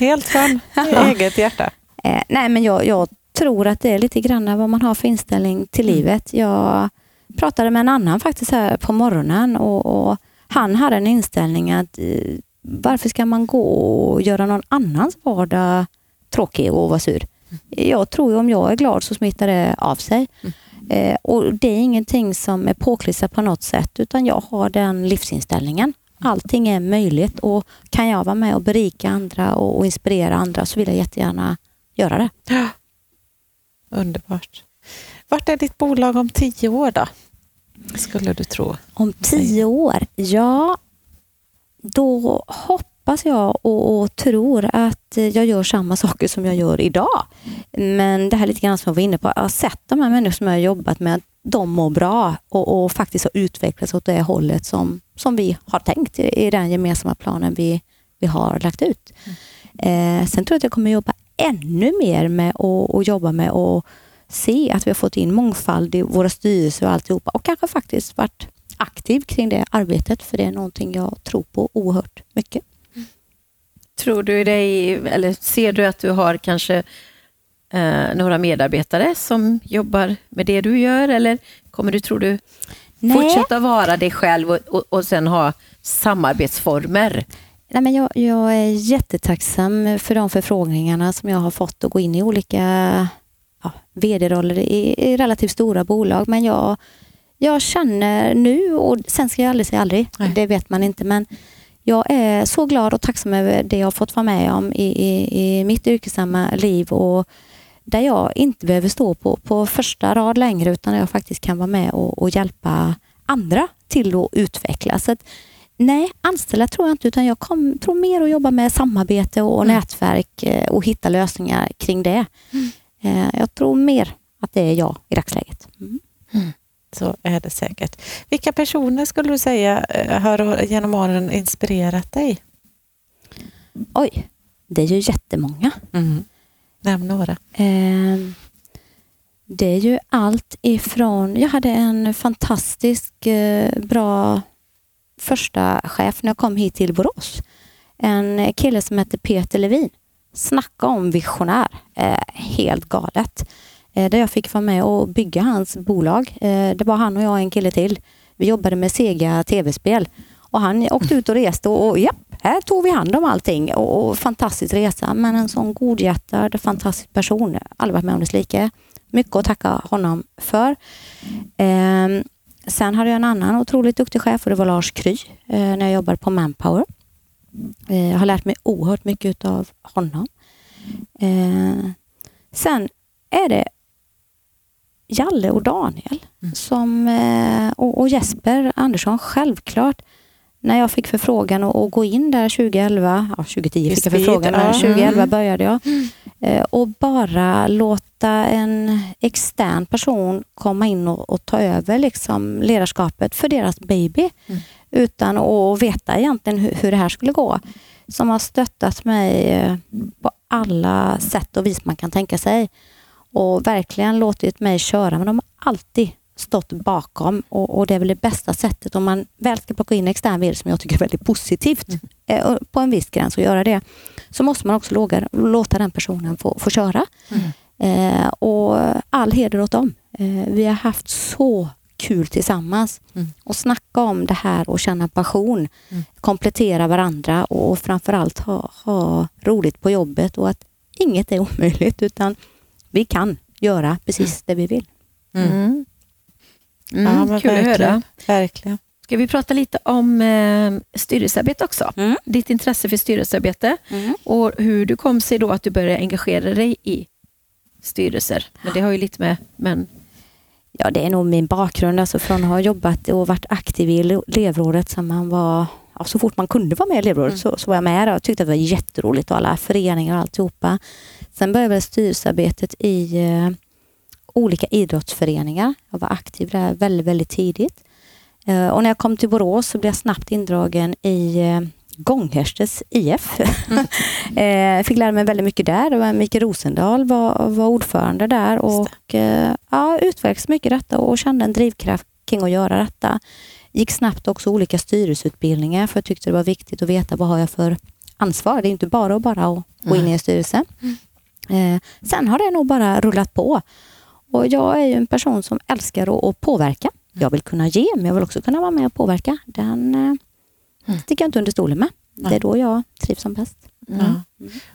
helt från eget hjärta. Eh, nej, men jag, jag tror att det är lite grann vad man har för inställning till Mm. livet. Jag pratade med en annan faktiskt här på morgonen och, och han hade en inställning att eh, varför ska man gå och göra någon annans vardag tråkig och vara sur? Jag tror ju om jag är glad så smittar det av sig. Mm. Eh, och Det är ingenting som är påklistrat på något sätt utan jag har den livsinställningen. Allting är möjligt och kan jag vara med och berika andra och, och inspirera andra så vill jag jättegärna göra det. Underbart. Vart är ditt bolag om tio år då? Skulle du tro? Om tio år? Ja, då hoppas jag och, och, tror att jag gör samma saker som jag gör idag. Men det här lite grann som jag var inne på, jag har sett de här människorna som jag har jobbat med, de mår bra och, och faktiskt har utvecklats åt det hållet som, som vi har tänkt i, i den gemensamma planen vi, vi har lagt ut. Mm. Eh, sen tror jag att jag kommer jobba ännu mer med att jobba med att se att vi har fått in mångfald i våra styrelser och alltihopa och kanske faktiskt varit aktiv kring det arbetet för det är någonting jag tror på oerhört mycket. Tror du dig, eller ser du att du har kanske eh, några medarbetare som jobbar med det du gör eller kommer du, tror du, Nej. fortsätta vara dig själv och, och, och sen ha samarbetsformer? Nej, men jag, jag är jättetacksam för de förfrågningarna som jag har fått att gå in i olika ja, vd-roller i, i, relativt stora bolag. Men jag, jag känner nu, och sen ska jag aldrig säga aldrig, Nej. det vet man inte, men jag är så glad och tacksam över det jag fått vara med om i, i, i mitt yrkessamma liv och där jag inte behöver stå på, på första rad längre utan jag faktiskt kan vara med och, och hjälpa andra till att utvecklas. Så att, nej, anställa tror jag inte utan jag kom, tror mer att jobba med samarbete och mm. nätverk eh, och hitta lösningar kring det. Mm. Eh, jag tror mer att det är jag i dagsläget. Mm. mm. Så är det säkert. Vilka personer skulle du säga eh, har genom åren inspirerat dig? Oj, det är ju jättemånga. Mm. Nämn några. Eh, det är ju allt ifrån... Jag hade en fantastisk eh, bra första chef när jag kom hit till Borås. En kille som hette Peter Levin. Snacka om visionär. Eh, helt galet. Eh, där jag fick vara med och bygga hans bolag. Eh, det var han och jag och en kille till. Vi jobbade med Sega tv-spel och han åkte ut och reste och, och ja, här tog vi hand om allting och, och fantastisk resa. Men en sån godhjärtad, fantastisk person. Aldrig varit med om dess like. Mycket att tacka honom för. Eh, sen hade jag en annan otroligt duktig chef och det var Lars Kry eh, när jag jobbade på Manpower. Eh, jag har lärt mig oerhört mycket av honom. Eh, sen är det Jalle och Daniel mm. som, eh, och, Jesper Andersson, självklart. När jag fick förfrågan att gå in där 2011, ja 2010 fick jag förfrågan, men 2011 mm. började jag. Mm. Eh, och bara låta en extern person komma in och, och ta över liksom ledarskapet för deras baby. Mm. Utan att veta egentligen hur, det här skulle gå. Som har stöttat mig eh, på alla sätt och vis man kan tänka sig och verkligen låtit mig köra, men de har alltid stått bakom och, och, det är väl det bästa sättet om man väl ska plocka in extern vd som jag tycker är väldigt positivt mm. eh, på en viss gräns att göra det, så måste man också låga, låta den personen få, få köra. Mm. Eh, och all heder åt dem. Eh, vi har haft så kul tillsammans mm. och snacka om det här och känna passion, mm. komplettera varandra och framförallt ha, ha roligt på jobbet och att inget är omöjligt utan vi kan göra precis det vi vill. Mm. Mm. mm ja, kul verkligen. att höra. Verkligen. Ska vi prata lite om eh, styrelsearbete också? Mm. Ditt intresse för styrelsearbete mm. och hur du kom sig då att du började engagera dig i styrelser. Men det har ju lite med men Ja, det är nog min bakgrund. Alltså från att ha jobbat och varit aktiv i elevrådet som man var ja, så fort man kunde vara med i elevrådet mm. så, så var jag med och tyckte att det var jätteroligt och alla föreningar och alltihopa. Sen började jag styrelsearbetet i eh, olika idrottsföreningar. Jag var aktiv där väldigt, väldigt tidigt. Eh, och när jag kom till Borås så blev jag snabbt indragen i eh, Gånghärstes IF. Mm. eh, fick lära mig väldigt mycket där. Mikael Rosendal var, var ordförande där och eh, ja, utvecklades mycket detta och kände en drivkraft kring att göra detta. Gick snabbt också olika styrelseutbildningar för jag tyckte det var viktigt att veta vad har jag för ansvar. Det är inte bara att bara gå in i en styrelse. Mm. Eh, sen har det nog bara rullat på. Och Jag är ju en person som älskar att, att påverka. Jag vill kunna ge, men jag vill också kunna vara med och påverka. Den eh, mm. sticker jag inte under stolen med. Det är då jag trivs som bäst. Mm. Mm.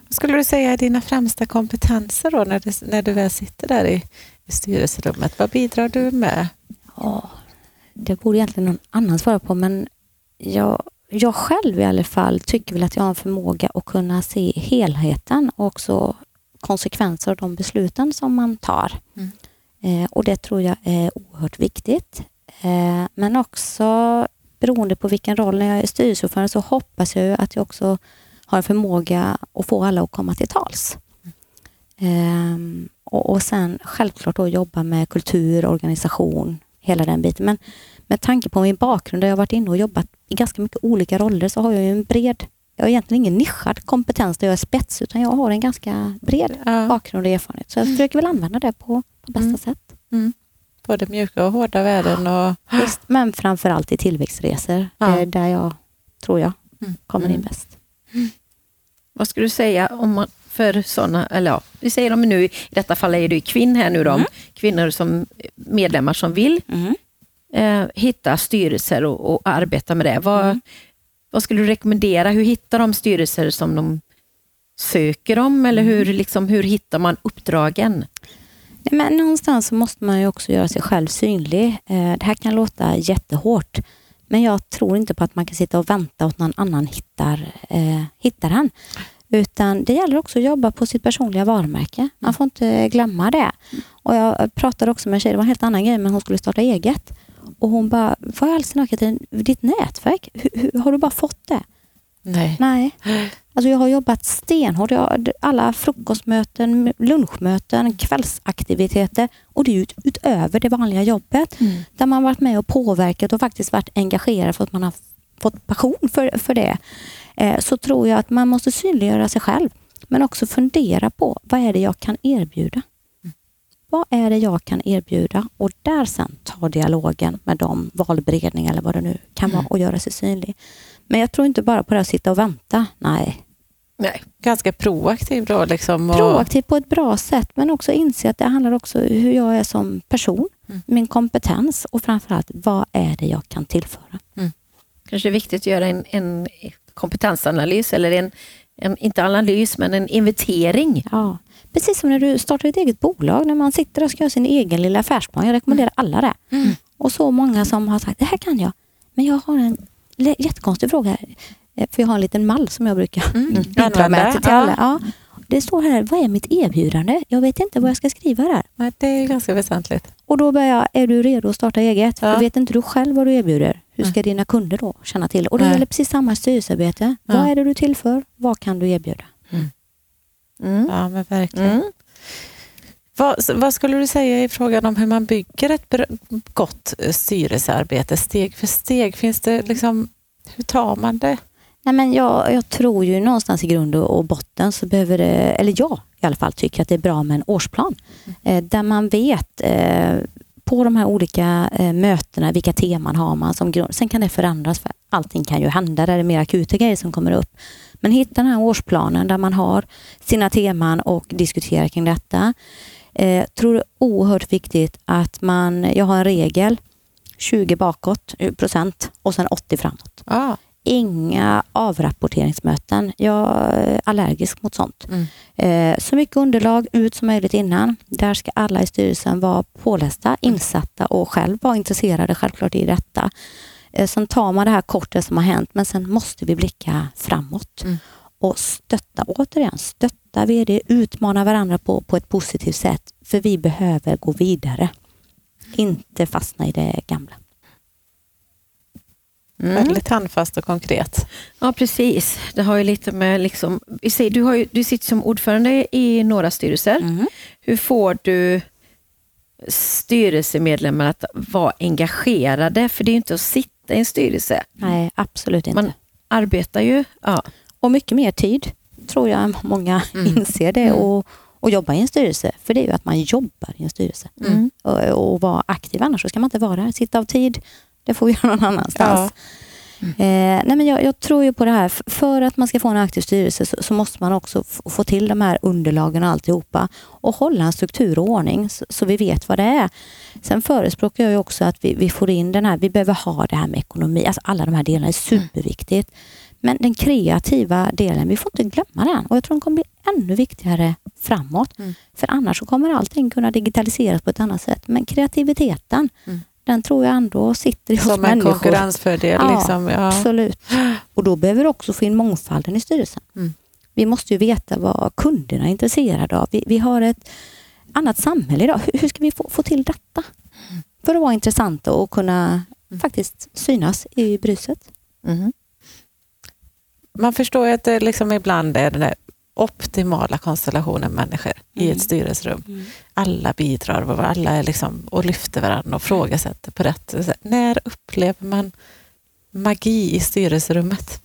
Vad skulle du säga är dina främsta kompetenser då när du, när du väl sitter där i, i styrelserummet? Vad bidrar du med? Ja, det borde egentligen någon annan svara på, men jag, jag själv i alla fall tycker väl att jag har en förmåga att kunna se helheten och också konsekvenser av de besluten som man tar. Mm. Eh, och Det tror jag är oerhört viktigt. Eh, men också beroende på vilken roll, när jag är styrelseordförande så hoppas jag att jag också har en förmåga att få alla att komma till tals. Ehm, och, och sen självklart då jobba med kultur, organisation, hela den biten. Men med tanke på min bakgrund, där jag varit inne och jobbat i ganska mycket olika roller, så har jag ju en bred jag har egentligen ingen nischad kompetens där jag är spets, utan jag har en ganska bred Ja. bakgrund och erfarenhet. Så jag försöker väl använda det på, på bästa Mm. sätt. Både mjuka och hårda värden. Och, Visst, men framförallt i tillväxtresor. Ja. Det är där jag, tror jag, Mm. kommer in Mm. bäst. Vad skulle du säga om man, för sådana, eller ja, vi säger om nu, i detta fall är ju kvinn här nu då, kvinnor som medlemmar som vill eh, hitta styrelser och, och arbeta med det. Vad, vad skulle du rekommendera? Hur hittar de styrelser som de söker om eller hur, liksom, hur hittar man uppdragen? Men någonstans så måste man ju också göra sig själv synlig. Eh, det här kan låta jättehårt, men jag tror inte på att man kan sitta och vänta åt någon annan hittar, eh, hittar han. Utan det gäller också att jobba på sitt personliga varumärke. Man får inte glömma det. Och jag pratade också med en tjej, det var en helt annan grej, men hon skulle starta eget. Och hon bara, vad i all sin ditt nätverk, hur, hur, har du bara fått det? nej. Nej. Alltså jag har jobbat stenhårt. Jag har alla frukostmöten, lunchmöten, kvällsaktiviteter och det är ut, utöver det vanliga jobbet. Där man varit med och påverkat och faktiskt varit engagerad för att man har fått passion för, för det. Eh, så tror jag att man måste synliggöra sig själv. Men också fundera på vad är det jag kan erbjuda? Vad är det jag kan erbjuda? Och där sen ta dialogen med de valberedningar eller vad det nu kan vara och göra sig synlig. Men jag tror inte bara på det att sitta och vänta. Nej. Nej. Ganska proaktiv då. Liksom, och, Proaktiv på ett bra sätt men också inse att det handlar också om hur jag är som person, Mm. min kompetens och framförallt vad är det jag kan tillföra. Kanske är viktigt att göra en, en kompetensanalys eller en, en, inte analys, men en inventering. Ja. Precis som när du startar ett eget bolag, när man sitter och ska göra sin egen lilla affärsplan. Jag rekommenderar alla det. Och så många som har sagt, det här kan jag, men jag har en jättekonstig fråga. Eh, För jag har en liten mall som jag brukar bidra Använda, med till, till ja. alla. Ja. Det står här, vad är mitt erbjudande? Jag vet inte vad jag ska skriva där. Nej, det är ganska väsentligt. Och då börjar jag, är du redo att starta eget? Ja. För vet inte du själv vad du erbjuder? Hur ska dina kunder då känna till? Och det gäller precis samma styrelsearbete. Ja. Vad är det du tillför? Vad kan du erbjuda? Mm. Ja, men verkligen. Mm. Vad, vad skulle du säga i frågan om hur man bygger ett gott eh, styrelsearbete steg för steg? Finns det liksom, hur tar man det? Nej, men jag, jag tror ju någonstans i grund och botten så behöver det, eller jag i alla fall tycker att det är bra med en årsplan. Eh, där man vet eh, på de här olika eh, mötena vilka teman har man som grund. Sen kan det förändras för allting kan ju hända. Där är det mer akuta grejer som kommer upp. Men hitta den här årsplanen där man har sina teman och diskuterar kring detta. Eh, tror det är oerhört viktigt att man, jag har en regel 20 bakåt eh, procent och sen 80 framåt Ja. Inga avrapporteringsmöten. Jag är allergisk mot sånt. Mm. Eh, så mycket underlag ut som möjligt innan. Där ska alla i styrelsen vara pålästa, insatta och själv vara intresserade självklart i detta. Eh, sen tar man det här kortet som har hänt men sen måste vi blicka framåt. Mm. Och stötta, återigen, stötta VD, utmana varandra på, på ett positivt sätt. För vi behöver gå vidare. Inte fastna i det gamla. Mm. Väldigt handfast och konkret. Ja, precis. Det har ju lite med... Liksom, du, har ju, du sitter som ordförande i några styrelser. Mm. Hur får du styrelsemedlemmar att vara engagerade? För det är ju inte att sitta i en styrelse. Nej, absolut inte. Man arbetar ju. Ja. Och mycket mer tid, tror jag många inser det. Och, och jobba i en styrelse. För det är ju att man jobbar i en styrelse. Mm. Och, och vara aktiv, annars så ska man inte vara där. Sitta av tid, det får vi göra någon annanstans. Eh, nej men jag, jag tror ju på det här, för att man ska få en aktiv styrelse så, så måste man också få till de här underlagen och alltihopa och hålla en struktur och ordning så, så vi vet vad det är. Sen förespråkar jag ju också att vi, vi får in den här, vi behöver ha det här med ekonomi, alltså alla de här delarna är superviktigt. Men den kreativa delen, vi får inte glömma den och jag tror den kommer bli ännu viktigare framåt. Mm. För annars så kommer allting kunna digitaliseras på ett annat sätt. Men kreativiteten, Mm. Den tror jag ändå sitter hos Som en människor. konkurrensfördel. Ja, liksom. ja. Absolut. Och då behöver du också få in mångfalden i styrelsen. Mm. Vi måste ju veta vad kunderna är intresserade av. Vi, vi har ett annat samhälle idag. Hur, hur ska vi få, få till detta? för att vara intressanta och kunna Mm. faktiskt synas i bruset. Mhm. Man förstår ju att det liksom ibland är den där optimala konstellationen människor i Mm. ett styrelserum. Alla bidrar och alla är liksom, och lyfter varandra och frågasätter på rätt sätt. När upplever man magi i styrelserummet?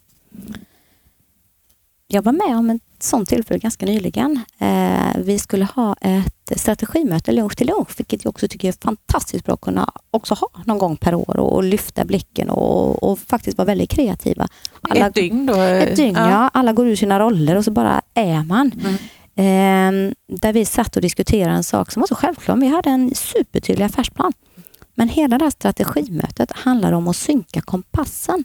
Jag var med om ett sånt tillfälle ganska nyligen. Eh, vi skulle ha ett strategimöte lunch till lunch, vilket jag också tycker är fantastiskt bra att kunna också ha någon gång per år och, och lyfta blicken och, och faktiskt vara väldigt kreativa. Alla, ett dygn då? ett dygn, ja. Alla går ur sina roller och så bara är man. Mm. Eh, där vi satt och diskuterade en sak som var så självklar. Vi hade en supertydlig affärsplan. Men hela det här strategimötet handlar om att synka kompassen.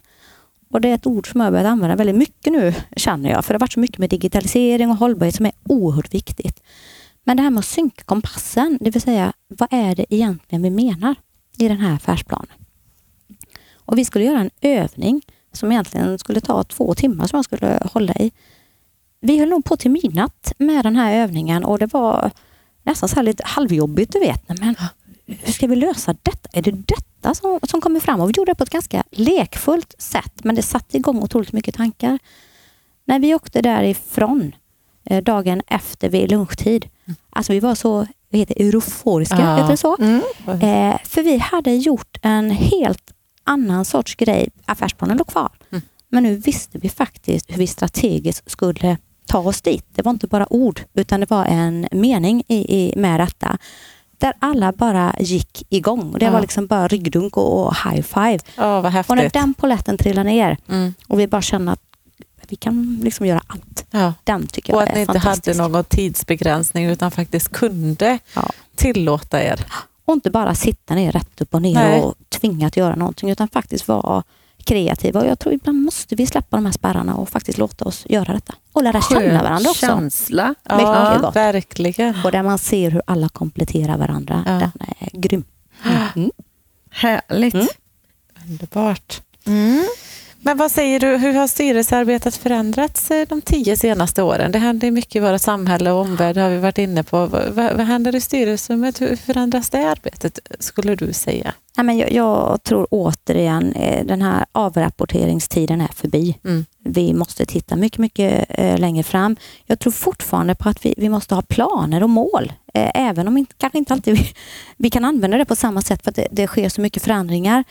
Och Det är ett ord som jag börjat använda väldigt mycket nu, känner jag. För det har varit så mycket med digitalisering och hållbarhet som är oerhört viktigt. Men det här med att synka kompassen, det vill säga vad är det egentligen vi menar i den här affärsplanen? Och Vi skulle göra en övning som egentligen skulle ta två timmar som jag skulle hålla i. Vi höll nog på till midnatt med den här övningen och det var nästan så här lite halvjobbigt, du vet. Men hur ska vi lösa detta? Är det detta som, som kommer fram? Och vi gjorde det på ett ganska lekfullt sätt, men det satte igång otroligt mycket tankar. När vi åkte därifrån eh, dagen efter vid lunchtid, alltså vi var så vad heter, det, euforiska, Ja. heter det så? Mm. Eh, för vi hade gjort en helt annan sorts grej. Affärsplanen låg kvar. Mm. Men nu visste vi faktiskt hur vi strategiskt skulle ta oss dit. Det var inte bara ord, utan det var en mening i, i, med detta. Där alla bara gick igång. Och det Ja. var liksom bara ryggdunk och, och high five. Ja, vad Och när häftigt. den poletten trillade ner Mm. och vi bara kände att vi kan liksom göra allt. Ja. Den tycker Och jag att ni är inte hade fantastisk. någon tidsbegränsning utan faktiskt kunde Ja. tillåta er. Och inte bara sitta ner rätt upp och ner Nej. och tvinga att göra någonting utan faktiskt vara kreativa. Och jag tror ibland måste vi släppa de här spärrarna och faktiskt låta oss göra detta. Och lära känna varandra också. känsla. Ja, Mycket gott. verkligen. Och där man ser hur alla kompletterar varandra. Ja. Den är grym. Mm. Härligt. Mm. Underbart. Mm. Men vad säger du, hur har styrelsearbetet förändrats eh, de tio senaste åren? Det händer mycket i våra samhälle och omvärld har vi varit inne på. Vad, vad, vad händer i styrelserummet? Hur förändras det arbetet, skulle du säga? Nej, men jag, jag tror återigen eh, den här avrapporteringstiden är förbi. Mm. Vi måste titta mycket, mycket eh, längre fram. Jag tror fortfarande på att vi, vi måste ha planer och mål. Eh, även om inte, kanske inte alltid vi, vi kan använda det på samma sätt för att det, det sker så mycket förändringar.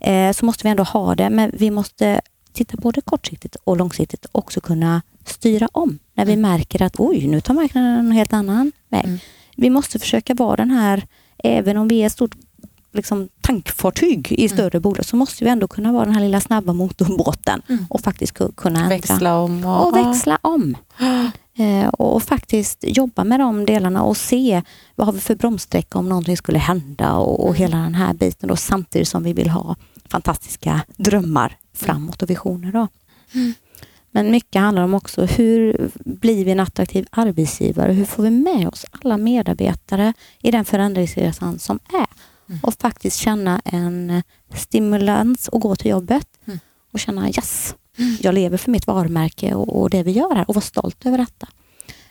Eh, så måste vi ändå ha det. Men vi måste titta både kortsiktigt och långsiktigt och också kunna styra om. När vi märker att oj, nu tar marknaden en helt annan väg. Mm. Vi måste försöka vara den här, även om vi är ett stort liksom, tankfartyg i större bolag så måste vi ändå kunna vara den här lilla snabba motorbåten Mm. och faktiskt ku- kunna ändra. Växla om? Och, Och växla om. Eh, och faktiskt jobba med de delarna och se vad har vi för bromssträcka om någonting skulle hända och, och Mm. hela den här biten då, samtidigt som vi vill ha fantastiska drömmar framåt och visioner. Då. Mm. Men mycket handlar om också hur blir vi en attraktiv arbetsgivare? Hur får vi med oss alla medarbetare i den förändringsresan som är? Mm. Och faktiskt känna en stimulans att gå till jobbet Mm. och känna yes, jag lever för mitt varumärke och, och det vi gör här och vara stolt över detta.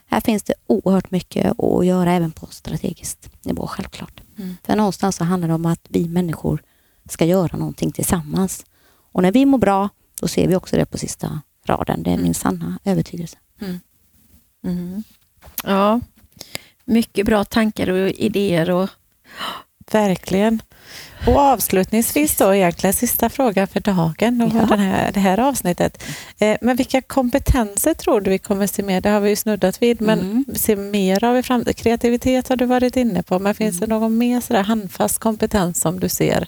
Här finns det oerhört mycket att göra även på strategiskt nivå självklart. Mm. För någonstans så handlar det om att vi människor ska göra någonting tillsammans. Och när vi mår bra, då ser vi också det på sista raden. Det är min sanna övertygelse. Mm. Ja, mycket bra tankar och idéer. Och, Verkligen. Och avslutningsvis då egentligen sista frågan för dagen och Ja. här, det här avsnittet. Eh, men vilka kompetenser tror du vi kommer se mer? Det har vi ju snuddat vid, men Mm. se mer av i framtiden. Kreativitet har du varit inne på, men finns det Mm. någon mer sådär handfast kompetens som du ser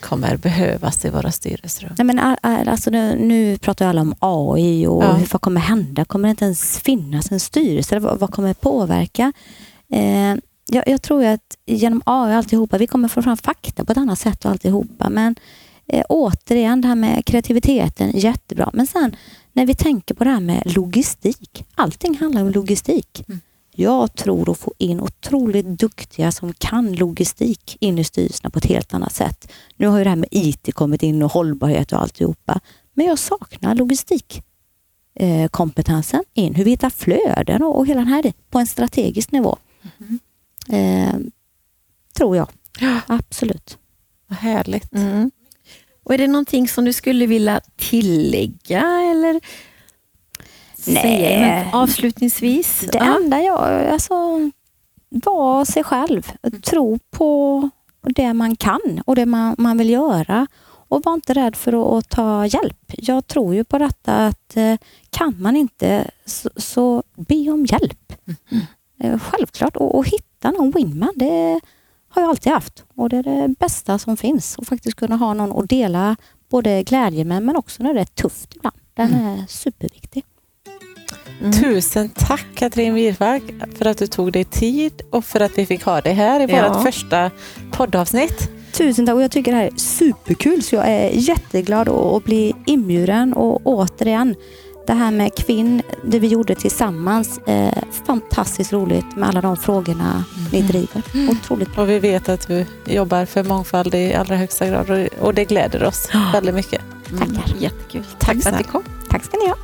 kommer behövas i våra styrelserum? Nej, men, alltså, nu, nu pratar alla om AI och Ja. vad kommer hända? Kommer det inte ens finnas en styrelse? Vad, vad kommer påverka? Eh, jag, jag tror att genom AI och alltihopa, vi kommer få fram fakta på ett annat sätt och alltihopa. Men eh, återigen, det här med kreativiteten, jättebra. Men sen när vi tänker på det här med logistik. Allting handlar om logistik. Mm. Jag tror att få in otroligt duktiga som kan logistik in i styrelserna på ett helt annat sätt. Nu har ju det här med IT kommit in och hållbarhet och alltihopa. Men jag saknar logistik eh, in. Hur vi hittar flöden och, och hela den här på en strategisk nivå. Mhm. Eh, tror jag. Ja. Absolut. Vad härligt. Mm. Och är det någonting som du skulle vilja tillägga eller säga Nej. avslutningsvis? Det Ja. enda jag, alltså, var sig själv. Tro på det man kan och det man, man vill göra. Och var inte rädd för att, att ta hjälp. Jag tror ju på detta att eh, kan man inte så, så be om hjälp. Eh, Självklart. Och, och hitta någon wingman, det har jag alltid haft. Och det är det bästa som finns. Och faktiskt kunna ha någon att dela både glädje med men också när det är tufft ibland. Den är superviktig. Mm. Tusen tack Katrin Wirfalk för att du tog dig tid och för att vi fick ha dig här i Ja. vårt första poddavsnitt. Tusen tack och jag tycker det här är superkul så jag är jätteglad att att bli inbjuden och återigen det här med kvinn, det vi gjorde tillsammans, eh, fantastiskt roligt med alla de frågorna ni driver. Otroligt bra. Och vi vet att du jobbar för mångfald i allra högsta grad och- och det gläder oss väldigt mycket. Tackar. Jättekul. Tack Tack för att du kom. Tack ska ni ha.